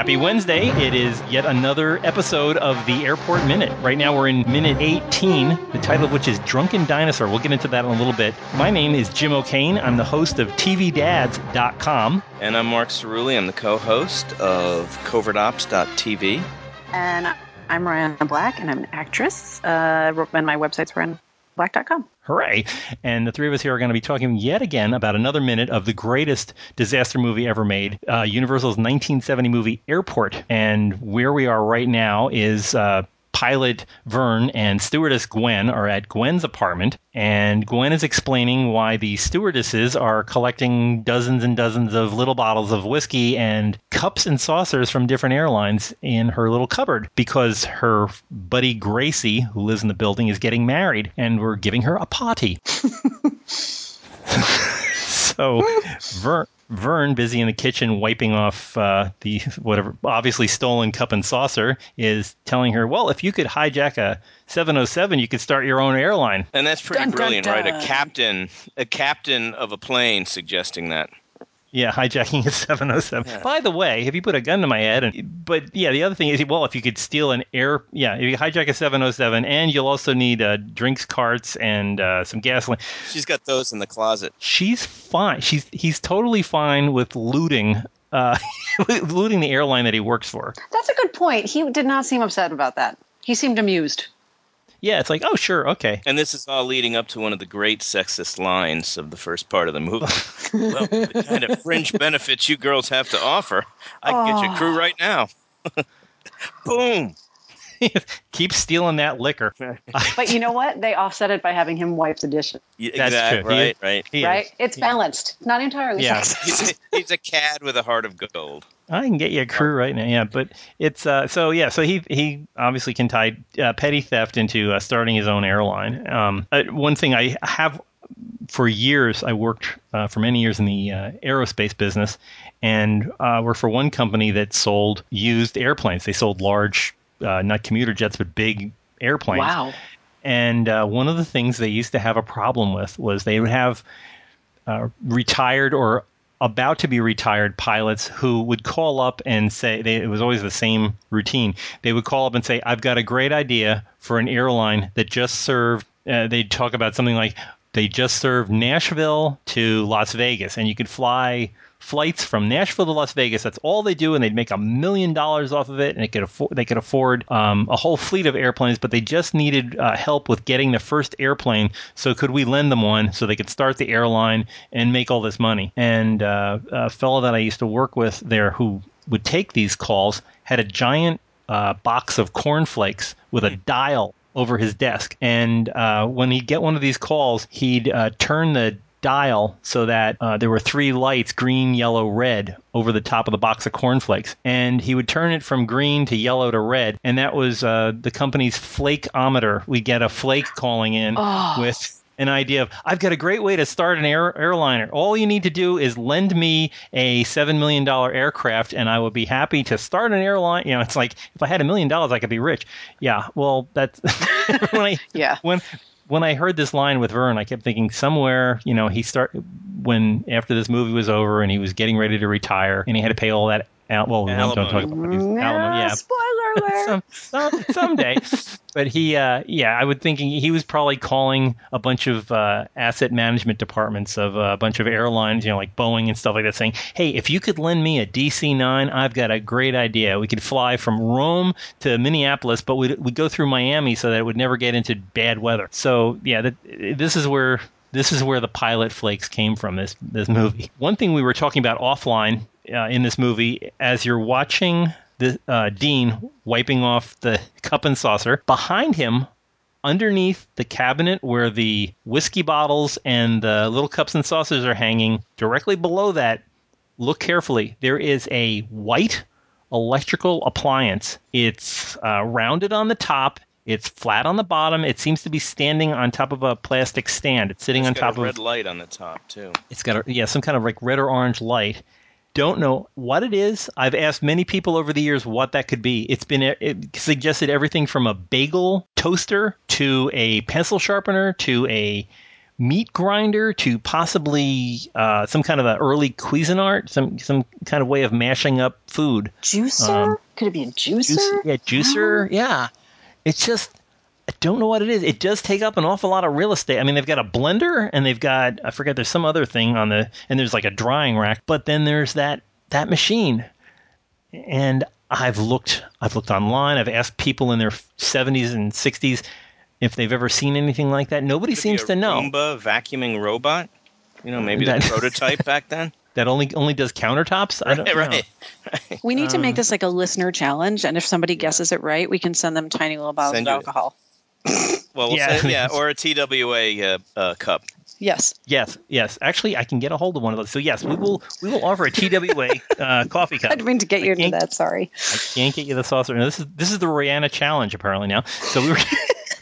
Happy Wednesday. It is yet another episode of the Airport Minute. Right now we're in minute 18, the title of which is Drunken Dinosaur. We'll get into that in a little bit. My name is Jim O'Kane. I'm the host of TVDads.com. And I'm Mark Cerulli. I'm the co-host of CovertOps.tv. And I'm Miranda Black, and I'm an actress. Uh, and my website's mirandablack.com. Hooray. And the three of us here are going to be talking yet again about another minute of the greatest disaster movie ever made, uh, Universal's 1970 movie Airport. And where we are right now is uh, pilot Vern and stewardess Gwen are at Gwen's apartment, and Gwen is explaining why the stewardesses are collecting dozens and dozens of little bottles of whiskey and cups and saucers from different airlines in her little cupboard because her buddy Gracie, who lives in the building, is getting married, and we're giving her a potty. so Vern, Vern, busy in the kitchen wiping off uh, the whatever obviously stolen cup and saucer, is telling her, "Well, if you could hijack a 707, you could start your own airline." And that's pretty Dun, dun, brilliant, right? A captain, a captain of a plane suggesting that. Yeah, hijacking a 707. Yeah. By the way, if you put a gun to my head, and, but yeah, the other thing is, well, if you could steal an air, yeah, if you hijack a 707, and you'll also need uh, drinks carts and uh, some gasoline. She's got those in the closet. She's fine. She's he's totally fine with looting. Uh, looting the airline that he works for. That's a good point. He did not seem upset about that. He seemed amused. Yeah, it's like, oh, sure, okay. And this is all leading up to one of the great sexist lines of the first part of the movie. well, the kind of fringe benefits you girls have to offer, I can get your crew right now. Boom. Keep stealing that liquor. But you know what? They offset it by having him wipe the dishes. Yeah, That's exact- true. He- Right, right. He right? is. It's balanced, not entirely Yeah. He's a, he's a cad with a heart of gold. I can get you a crew right now. Yeah, but it's uh, so yeah. So he he obviously can tie uh, petty theft into uh, starting his own airline. Um, uh, one thing I have for years, I worked uh, for many years in the uh, aerospace business, and uh, worked for one company that sold used airplanes. They sold large, uh, not commuter jets, but big airplanes. Wow. And uh, one of the things they used to have a problem with was they would have uh, retired or about to be retired pilots who would call up and say they, it was always the same routine. They would call up and say, "I've got a great idea for an airline that just served." Uh, they'd talk about something like they just served Nashville to Las Vegas, and you could fly flights from Nashville to Las Vegas. That's all they do, and they'd make a million dollars off of it, and they could afford they could afford um, a whole fleet of airplanes. But they just needed uh, help with getting the first airplane. So could we lend them one so they could start the airline and make all this money? And uh, a fellow that I used to work with there who would take these calls had a giant uh, box of cornflakes with a dial over his desk. And uh, when he'd get one of these calls, he'd uh, turn the dial so that uh, there were three lights green, yellow, red over the top of the box of cornflakes. And he would turn it from green to yellow to red. And that was uh, the company's flakeometer. We'd get a flake calling in Oh. with an idea of I've got a great way to start an air, airliner. All you need to do is lend me a seven million dollar aircraft, and I will be happy to start an airline. You know, it's like if I had a million dollars, I could be rich. Yeah, well, that's when I Yeah. when when I heard this line with Vern, I kept thinking somewhere, you know, he start when after this movie was over and he was getting ready to retire, and he had to pay all that. Out, well, we don't, talk about his mm, Yeah. Yeah, spoiler alert. some, some someday. but he, uh, yeah, I would thinking he was probably calling a bunch of uh, asset management departments of uh, a bunch of airlines, you know, like Boeing and stuff like that, saying, "Hey, if you could lend me a DC nine, I've got a great idea. We could fly from Rome to Minneapolis, but we'd, we'd go through Miami so that it would never get into bad weather." So yeah, that, this is where. This is where the pilot flakes came from. This this movie. One thing we were talking about offline uh, in this movie, as you're watching the uh, Dean wiping off the cup and saucer. Behind him, underneath the cabinet where the whiskey bottles and the little cups and saucers are hanging, directly below that, look carefully. There is a white electrical appliance. It's uh, rounded on the top. It's flat on the bottom. It seems to be standing on top of a plastic stand. It's sitting It's on top a of a red light on the top too. it's got a yeah, some kind of like red or orange light. Don't know what it is. I've asked many people over the years what that could be. It's been it suggested everything from a bagel toaster to a pencil sharpener to a meat grinder to possibly uh, some kind of an early Cuisinart, some some kind of way of mashing up food. Juicer? Could it be a juicer? Juice, yeah, juicer. Yeah, it's just I don't know what it is. It does take up an awful lot of real estate. I mean, they've got a blender and they've got I forget there's some other thing on the and there's like a drying rack, but then there's that that machine. And I've looked I've looked online. I've asked people in their 70s and 60s if they've ever seen anything like that. Nobody Could seems be a to know. Roomba vacuuming robot. You know, maybe That- the prototype back then. That only only does countertops. I don't know. right. We need to Um, make this like a listener challenge, and if somebody guesses it right, we can send them tiny little bottles Send of you- alcohol. Well, we'll Yeah. say, yeah, or a TWA uh, uh, cup. Yes. Yes, yes. Actually, I can get a hold of one of those. So yes, we will we will offer a TWA uh, coffee cup. I didn't mean to get you into that. Sorry. I can't get you the saucer. Now, this is this is the Rihanna challenge apparently now. So we were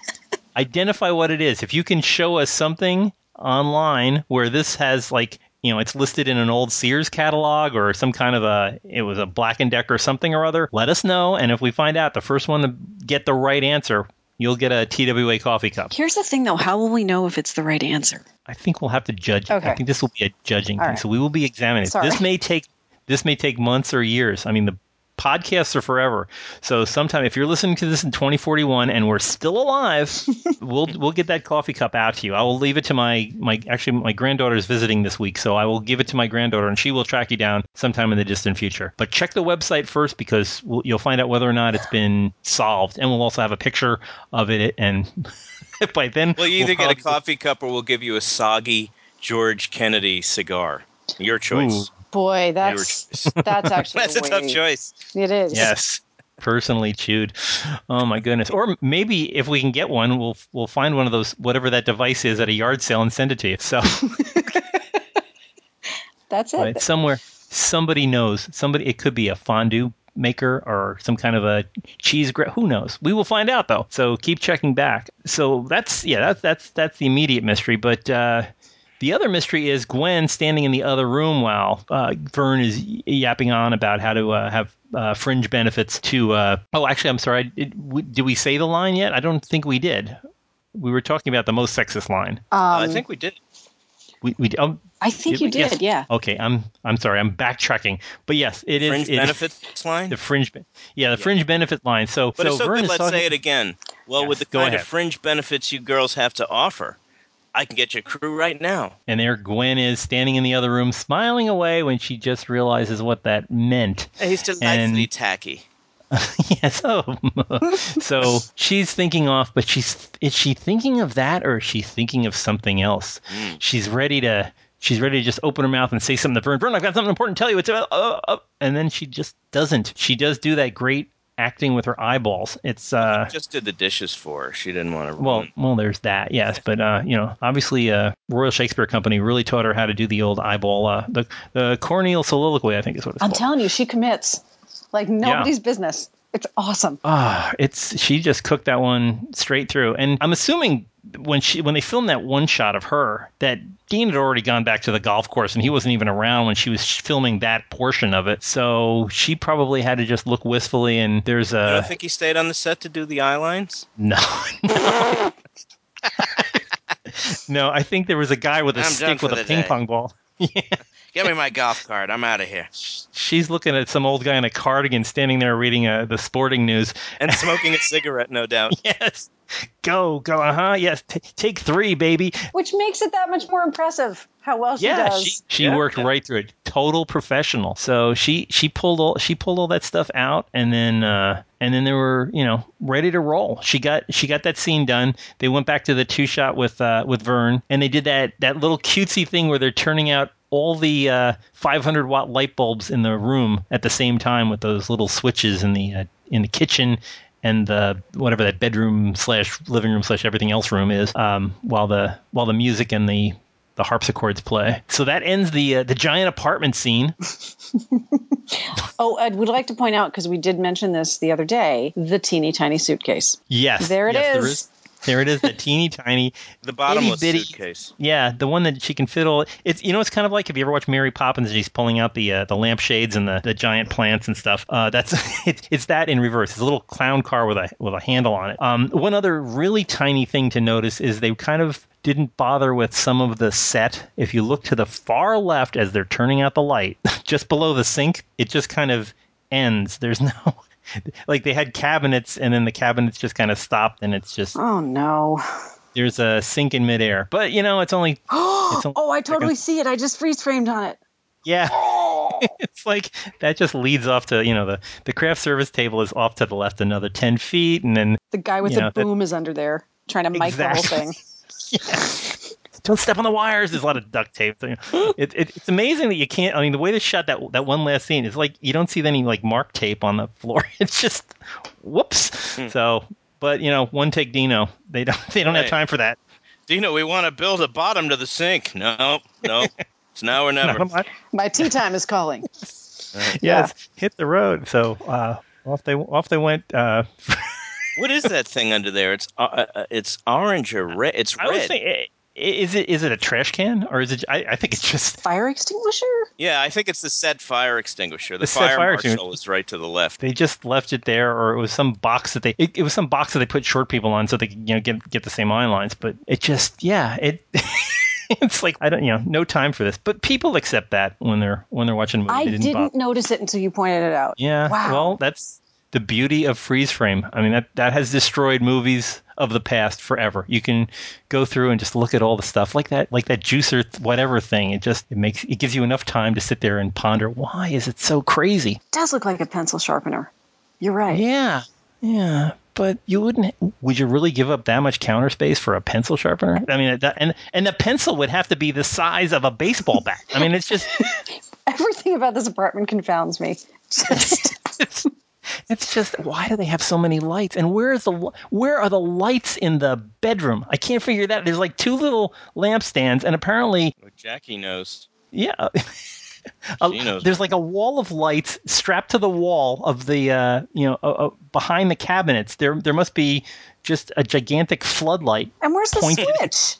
identify what it is. If you can show us something online where this has like you know it's listed in an old Sears catalog or some kind of a it was a Black and Decker or something or other, let us know. And if we find out the first one to get the right answer, you'll get a TWA coffee cup. Here's the thing, though. How will we know if it's the right answer? I think we'll have to judge. Okay. I think this will be a judging All thing. right. So we will be examining. Sorry. This may take this may take months or years. I mean, the podcasts are forever. So sometime if you're listening to this in 2041 and we're still alive, we'll we'll get that coffee cup out to you. I will leave it to my my actually my granddaughter is visiting this week, so I will give it to my granddaughter and she will track you down sometime in the distant future. But check the website first because we'll, you'll find out whether or not it's been solved, and we'll also have a picture of it and. By then, we'll either we'll get a coffee cup or we'll give you a soggy George Kennedy cigar. Your choice. Boy, that's- that's that's actually That's a tough choice. It is. Yes. Personally chewed. Oh my goodness. Or maybe if we can get one, we'll we'll find one of those whatever that device is at a yard sale and send it to you. So That's it. right, somewhere somebody knows. Somebody it could be a fondue maker or some kind of a cheese gra- who knows. We will find out though. So keep checking back. So that's yeah, that's that's that's the immediate mystery, but uh the other mystery is Gwen standing in the other room while uh, Vern is yapping on about how to uh, have uh, fringe benefits to. Uh, oh, actually, I'm sorry. Did we, did we say the line yet? I don't think we did. We were talking about the most sexist line. Um, Uh, I think we did. We, we oh, I think did you we? did. Yes. Yeah. okay. I'm I'm sorry. I'm backtracking. But yes, it is Fringe it- benefits line. The fringe, be- yeah, the fringe benefit line. So, But so it's so Vern good. is Let's talking- say it again. Well, Yes, with the kind ahead. of fringe benefits you girls have to offer, I can get you a crew right now. And there Gwen is standing in the other room, smiling away when she just realizes what that meant. He's delightfully And- tacky. yes. Oh. so she's thinking off, but she's is she thinking of that or is she thinking of something else? Mm. She's ready to she's ready to just open her mouth and say something to Vern. Vern, I've got something important to tell you. It's about uh, uh, and then she just doesn't. She does do that great acting with her eyeballs. It's uh Just did the dishes for her. She didn't want to. well, well, there's that, yes, but uh, you know, obviously, uh, Royal Shakespeare Company really taught her how to do the old eyeball, uh, the the corneal soliloquy, I think is what it's I'm called. telling you, she commits like nobody's business. It's awesome. Ah, it's she just cooked that one straight through. And I'm assuming when she when they filmed that one shot of her, that Dean had already gone back to the golf course and he wasn't even around when she was filming that portion of it. So she probably had to just look wistfully. And there's You don't think he stayed on the set to do the eye lines? no. no. No, I think there was a guy with a I'm stick with a ping day. pong ball. Give me my golf cart. I'm out of here. She's looking at some old guy in a cardigan standing there reading uh, the sporting news. And smoking a cigarette, no doubt. Yes, go, go, uh huh. Yes, t- take three, baby. Which makes it that much more impressive how well she yeah, does. she she Yeah, worked yeah. right through it. Total professional. So she she pulled all she pulled all that stuff out, and then uh, and then they were you know ready to roll. She got she got that scene done. They went back to the two shot with uh, with Vern, and they did that that little cutesy thing where they're turning out all the uh, 500 watt light bulbs in the room at the same time with those little switches in the uh, in the kitchen and the whatever that bedroom slash living room slash everything else room is um, while the while the music and the the harpsichords play. So that ends the uh, the giant apartment scene. oh, I would like to point out because we did mention this the other day. The teeny tiny suitcase. Yes, There it yes, is. There is There it is, the teeny tiny. The bottomless bitty- suitcase. Yeah, the one that she can fiddle. It's you know it's kind of like if you ever watch Mary Poppins, and she's pulling out the uh, the lampshades and the, the giant plants and stuff. Uh, that's it's, it's that in reverse. It's a little clown car with a with a handle on it. Um, one other really tiny thing to notice is they kind of didn't bother with some of the set. If you look to the far left as they're turning out the light, just below the sink, it just kind of ends. There's no like they had cabinets and then the cabinets just kind of stopped and it's just Oh no. there's a sink in midair. But you know, it's only It's a- oh, I totally see it. I just freeze framed on it. yeah. it's like that just leads off to you know the the craft service table is off to the left another ten feet and then The guy with the know, boom is under there trying to mic the whole thing. don't step on the wires. There's a lot of duct tape. It, it, it's amazing that you can't. I mean, the way they shot that that one last scene is like you don't see any like mark tape on the floor. It's just whoops. So, but you know, one take Dino. They don't they don't have time for that. Dino, we want to build a bottom to the sink. No, no. It's now or never. Not much. My tea time is calling. Yes, hit the road. So uh, off they off they went. Uh, What is that thing under there? It's uh, uh, it's orange or red. It's I was red. thinking, i- is it is it a trash can or is it? I, I think it's just Fire extinguisher? Yeah, I think it's the set fire extinguisher. The, The fire, fire marshal is right to the left. they just left it there, or it was some box that they it, it was some box that they put short people on so they could you know get get the same eye lines. But it just yeah it. It's like I don't, you know, no time for this. But people accept that when they're when they're watching movies. I They didn't, bother. notice it until you pointed it out. Yeah. Wow. Well, that's the beauty of freeze frame. I mean, that that has destroyed movies of the past forever. You can go through and just look at all the stuff like that, like that juicer whatever thing. It just it makes it gives you enough time to sit there and ponder why is it so crazy. It does look like a pencil sharpener. You're right. Yeah. Yeah. But you wouldn't. Would you really give up that much counter space for a pencil sharpener? I mean, that, and and the pencil would have to be the size of a baseball bat. I mean, it's just Everything about this apartment confounds me. Just it's, it's just why do they have so many lights and where is the where are the lights in the bedroom i can't figure that there's like two little lampstands and apparently Well, Jackie knows. yeah a- She knows. there's like a wall of lights strapped to the wall of the uh, you know uh, uh, behind the cabinets there there must be just a gigantic floodlight and where's the Pointed- switch?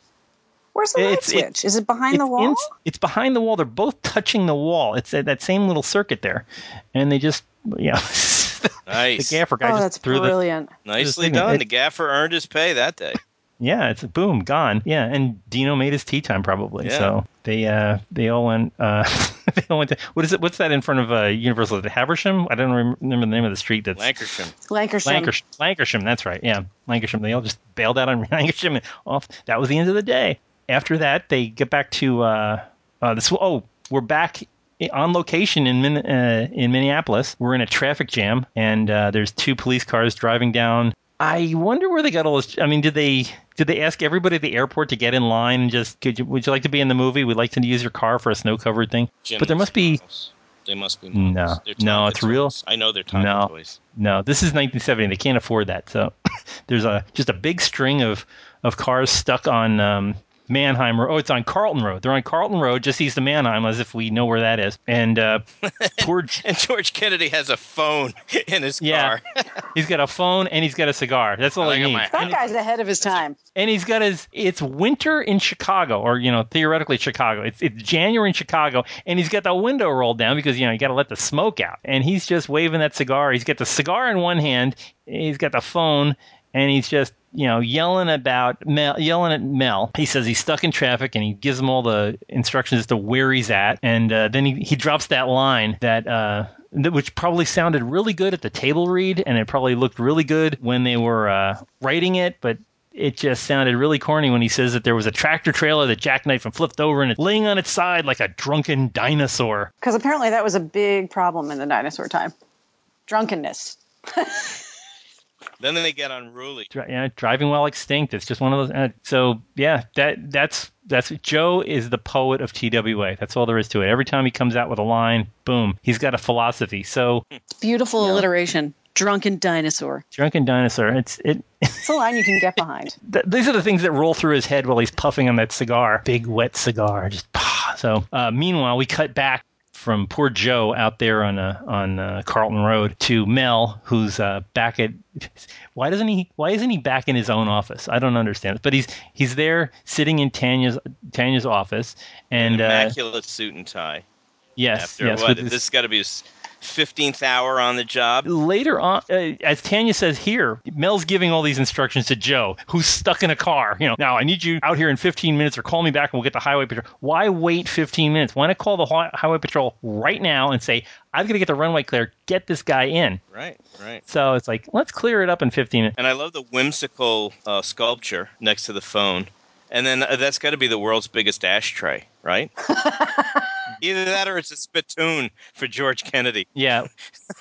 Where's the light It's- it- switch? Is it behind the wall? in- it's behind the wall they're both touching the wall it's at that same little circuit there and they just yeah the Nice. gaffer guy oh, just that's threw the brilliant. Nicely thing. done. It- the gaffer earned his pay that day. Yeah, it's boom, gone. Yeah, and Dino made his tea time probably. Yeah. So they uh they all went uh they all went to what is it? What's that in front of uh Universal? The Haversham? I don't remember the name of the street. That's Lankershim. Lankershim. Lankershim. Lankershim. That's right. Yeah, Lankershim. They all just bailed out on Lankershim and off. That was the end of the day. After that, they get back to uh, uh this. Oh, we're back i- on location in Min- uh, in Minneapolis. We're in a traffic jam, and uh, there's two police cars driving down. I wonder where they got all this. I mean, did they did they ask everybody at the airport to get in line and just could you, would you like to be in the movie? We'd like to use your car for a snow covered thing. But there must be models. They must be No. models. No, Tonka it's real. I know they're Tonka No. toys. No, this is 1970. They can't afford that. So there's a just a big string of of cars stuck on um, Mannheim Road. Oh, it's on Carlton Road. They're on Carlton Road, just east of Mannheim, as if we know where that is. And uh, poor, And George Kennedy has a phone in his yeah, car. he's got a phone and he's got a cigar. That's all I he got needs. That guy's ahead of his time. and he's got his it's winter in chicago or you know theoretically chicago it's, it's january in chicago and he's got the window rolled down because you know you got to let the smoke out and he's just waving that cigar he's got the cigar in one hand he's got the phone and he's just you know yelling about Mel, yelling at Mel. He says he's stuck in traffic, and he gives him all the instructions as to where he's at, and uh, then he, he drops that line that. Uh, which probably sounded really good at the table read, and it probably looked really good when they were uh, writing it, but it just sounded really corny when he says that there was a tractor trailer that jackknifed and flipped over and it's laying on its side like a drunken dinosaur. Because apparently that was a big problem in the dinosaur time. Drunkenness. Then they get unruly. Dri- yeah, driving while extinct. It's just one of those. Uh, so yeah, that that's that's Joe is the poet of TWA. That's all there is to it. Every time he comes out with a line, boom, he's got a philosophy. So Beautiful alliteration. Drunken dinosaur. drunken dinosaur. It's it. It's a line you can get behind. th- these are the things that roll through his head while he's puffing on that cigar. Big wet cigar. Just. So uh, meanwhile, we cut back from poor Joe out there on uh, on uh, Carlton Road to Mel, who's uh, back at. Why doesn't he? Why isn't he back in his own office? I don't understand. But he's he's there sitting in Tanya's Tanya's office, and uh, Immaculate suit and tie. yes, After yes, what? with This has got to be his fifteenth hour on the job. later on, uh, as Tanya says here, Mel's giving all these instructions to Joe, who's stuck in a car. You know, now I need you out here in 15 minutes, or call me back and we'll get the highway patrol. Why wait 15 minutes? Why not call the highway patrol right now and say, "I've got to get the runway clear. Get this guy in." Right, right. So it's like, let's clear it up in 15 minutes. And I love the whimsical uh, sculpture next to the phone. And then uh, that's got to be the world's biggest ashtray, right? Either that or it's a spittoon for George Kennedy. Yeah,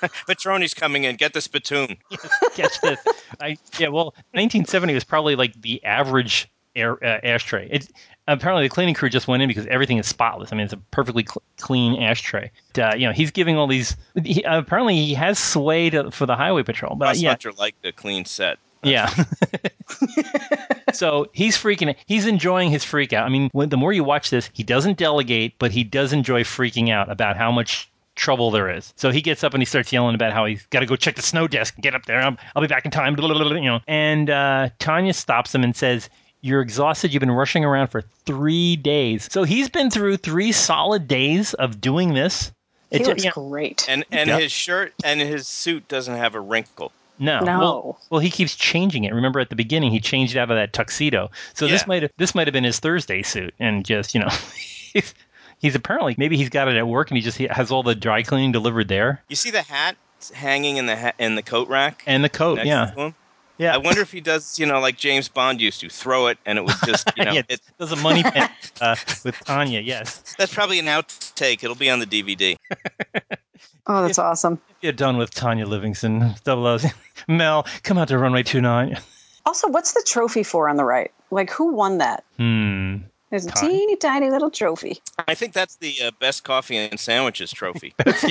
Patroni's coming in. Get the spittoon. catch this. I yeah, well, 1970 was probably like the average air, uh, ashtray. It apparently the cleaning crew just went in because everything is spotless. I mean, it's a perfectly cl- clean ashtray. Uh, you know, he's giving all these. He, apparently, he has sway to, for the highway patrol, but Ross yeah, Hunter liked the clean set. yeah. So he's freaking. He's enjoying his freak out. I mean, when, the more you watch this, he doesn't delegate, but he does enjoy freaking out about how much trouble there is. So he gets up and he starts yelling about how he's got to go check the snow desk and get up there. I'm, I'll be back in time. blah, blah, blah, You know, and uh, Tanya stops him and says. You're exhausted. You've been rushing around for three days. So he's been through three solid days of doing this. He It's- looks yeah, great. And and Yeah. his shirt and his suit doesn't have a wrinkle. No. No. Well, well, he keeps changing it. Remember at the beginning he changed out of that tuxedo. So this might have this might have been his Thursday suit and just, you know, he's, he's apparently maybe he's got it at work and he just he has all the dry cleaning delivered there You see the hat hanging in the ha- in the coat rack and the coat, yeah. To him? Yeah. I wonder if he does, you know, like James Bond used to, throw it and it would just, you know, yeah, it, there's a money pen uh, with Tanya, yes. that's probably an outtake. It'll be on the DVD. oh, that's awesome. You're done with Tanya Livingston. Double O's. Mel, come out to runway 29. Also, what's the trophy for on the right? Like, who won that? Hmm. There's a Time. teeny tiny little trophy. I think that's the uh, best coffee and sandwiches trophy. That's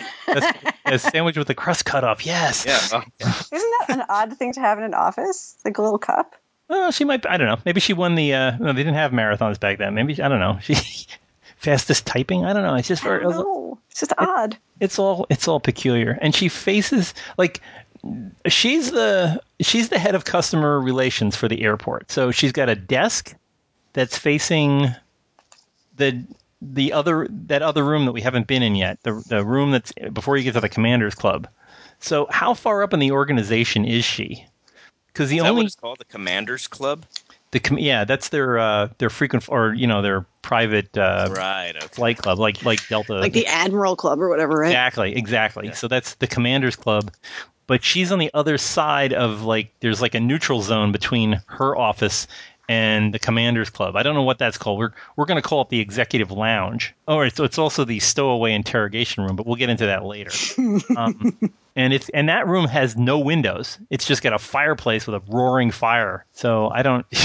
a sandwich with the crust cut off. Yes. yeah. well, Isn't that an odd thing to have in an office? Like a little cup? Well, she might. I don't know. Maybe she won the. Uh, no, they didn't have marathons back then. Maybe I don't know. She fastest typing. I don't know. It's just I very. don't. It's just odd. It's all. It's all peculiar. And she faces like she's the she's the head of customer relations for the airport. So she's got a desk that's facing the the other that other room that we haven't been in yet. The the room that's before you get to the commanders club. So how far up in the organization is she? Because the is that only what it's called? The Commanders Club? the com- yeah, that's their uh, their frequent or you know their private uh, right. Okay. flight club, like like Delta. Like the Admiral Club or whatever, right? exactly, exactly. So that's the commanders club, but she's on the other side of like there's like a neutral zone between her office and the commanders club. I don't know what that's called. We're we're going to call it the executive lounge. Oh, right, so it's also the stowaway interrogation room, but we'll get into that later. um, and it's and that room has no windows. It's just got a fireplace with a roaring fire. So I don't.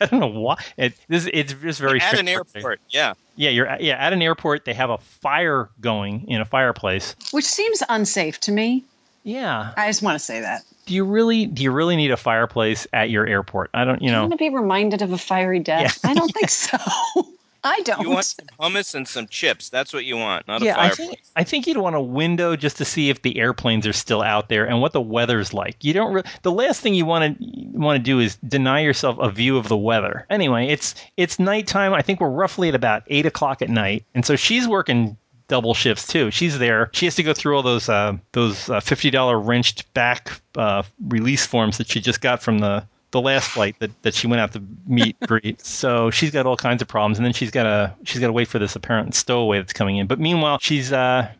I don't know why. It, this, it's just very At an airport. Yeah. Yeah, you're at- yeah at an airport. They have a fire going in a fireplace. Which seems unsafe to me. Yeah. I just want to say that. Do you really do you really need a fireplace at your airport? I don't. You know. I know. want to be reminded of a fiery death. I don't think so. I don't. You want some hummus and some chips. That's what you want, not a Yeah, I fireplace. think I think you'd want a window just to see if the airplanes are still out there and what the weather's like. You don't. Re- the last thing you want to want to do is deny yourself a view of the weather. Anyway, it's it's nighttime. I think we're roughly at about eight o'clock at night, and so she's working double shifts too. She's there. She has to go through all those uh, those uh, fifty dollar wrenched back uh, release forms that she just got from the the last flight that, that she went out to meet greet. So she's got all kinds of problems, and then she's got to she's got to wait for this apparent stowaway that's coming in. But meanwhile, she's uh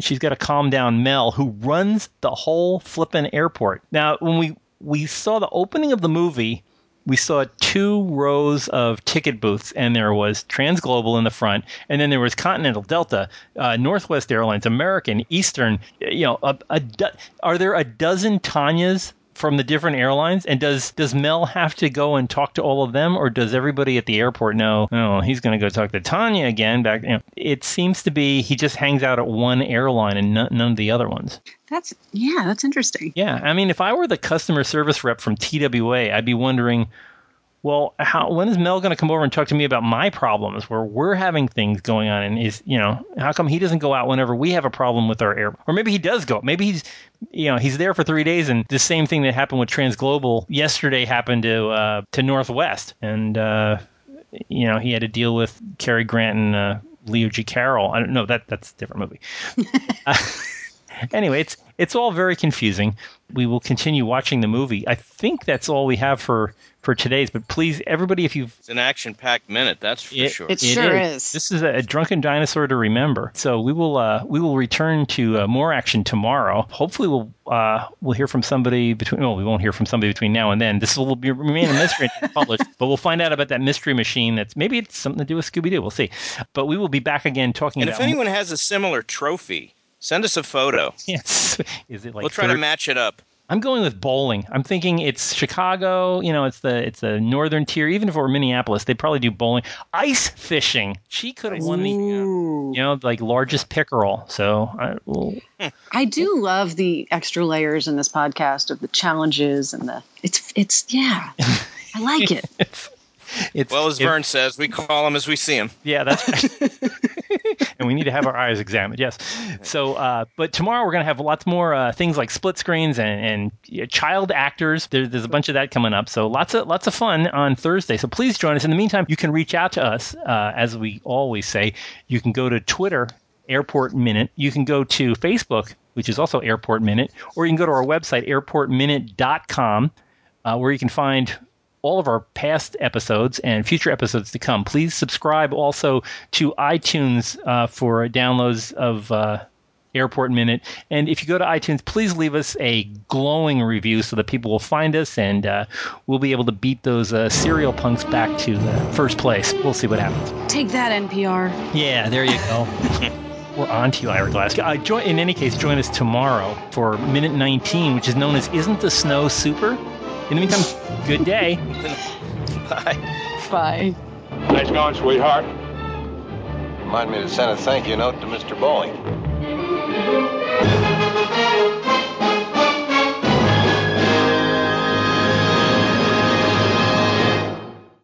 she's got to calm down Mel, who runs the whole flippin' airport. Now, when we we saw the opening of the movie, we saw two rows of ticket booths, and there was Transglobal in the front, and then there was Continental, Delta, uh, Northwest Airlines, American, Eastern. You know, a, a do- are there a dozen Tanyas? From the different airlines, and does does Mel have to go and talk to all of them, or does everybody at the airport know? Oh, he's going to go talk to Tanya again. Back, you know, it seems to be he just hangs out at one airline and none, none of the other ones. That's yeah, that's interesting. Yeah, I mean, if I were the customer service rep from TWA, I'd be wondering, well, how when is Mel going to come over and talk to me about my problems where we're having things going on? And is you know how come he doesn't go out whenever we have a problem with our air? Or maybe he does go. Maybe he's you know he's there for three days, and the same thing that happened with Transglobal yesterday happened to uh, to Northwest, and uh, you know he had to deal with Cary Grant and uh, Leo G. Carroll. I don't know that that's a different movie. Anyway, it's it's all very confusing. We will continue watching the movie. I think that's all we have for for today's. But please, everybody, if you've It's an action-packed minute, that's for It- sure. It it sure is. This is a, drunken dinosaur to remember. So we will uh, we will return to uh, more action tomorrow. Hopefully, we'll uh, we'll hear from somebody between. Well, we won't hear from somebody between now and then. This will be remain a mystery until published, but we'll find out about that mystery machine. That's maybe it's something to do with Scooby Doo. We'll see. But we will be back again talking and about. if anyone has a similar trophy, send us a photo. yes, is it like we'll try to match it up. I'm going with bowling. I'm thinking it's Chicago. You know, it's the it's the northern tier. Even if it were Minneapolis, they'd probably do bowling. Ice fishing. She could have won the Ooh. you know like largest pickerel. So I will. I do love the extra layers in this podcast of the challenges and the it's it's yeah. I like it. It's, it's Well, as it- Vern says, we call them as we see them. Yeah, that's right. and we need to have our eyes examined. Yes. So, uh, but tomorrow we're going to have lots more uh, things like split screens and, and child actors. There, there's a bunch of that coming up. So lots of lots of fun on Thursday. So please join us. In the meantime, you can reach out to us uh, as we always say. You can go to Twitter, Airport Minute. You can go to Facebook, which is also Airport Minute, or you can go to our website, airportminute.com, uh, where you can find all of our past episodes and future episodes to come. Please subscribe also to iTunes uh, for downloads of uh, Airport Minute. And if you go to iTunes, please leave us a glowing review so that people will find us and uh, we'll be able to beat those uh, serial punks back to the first place. We'll see what happens. Take that NPR. Yeah, there you go. We're on to you, Ira Glass. Uh, join, in any case, join us tomorrow for Minute 19, which is known as Isn't the Snow Super? In the meantime, good day. Bye. Bye. Nice going, sweetheart. Remind me to send a thank you note to Mr. Bowling.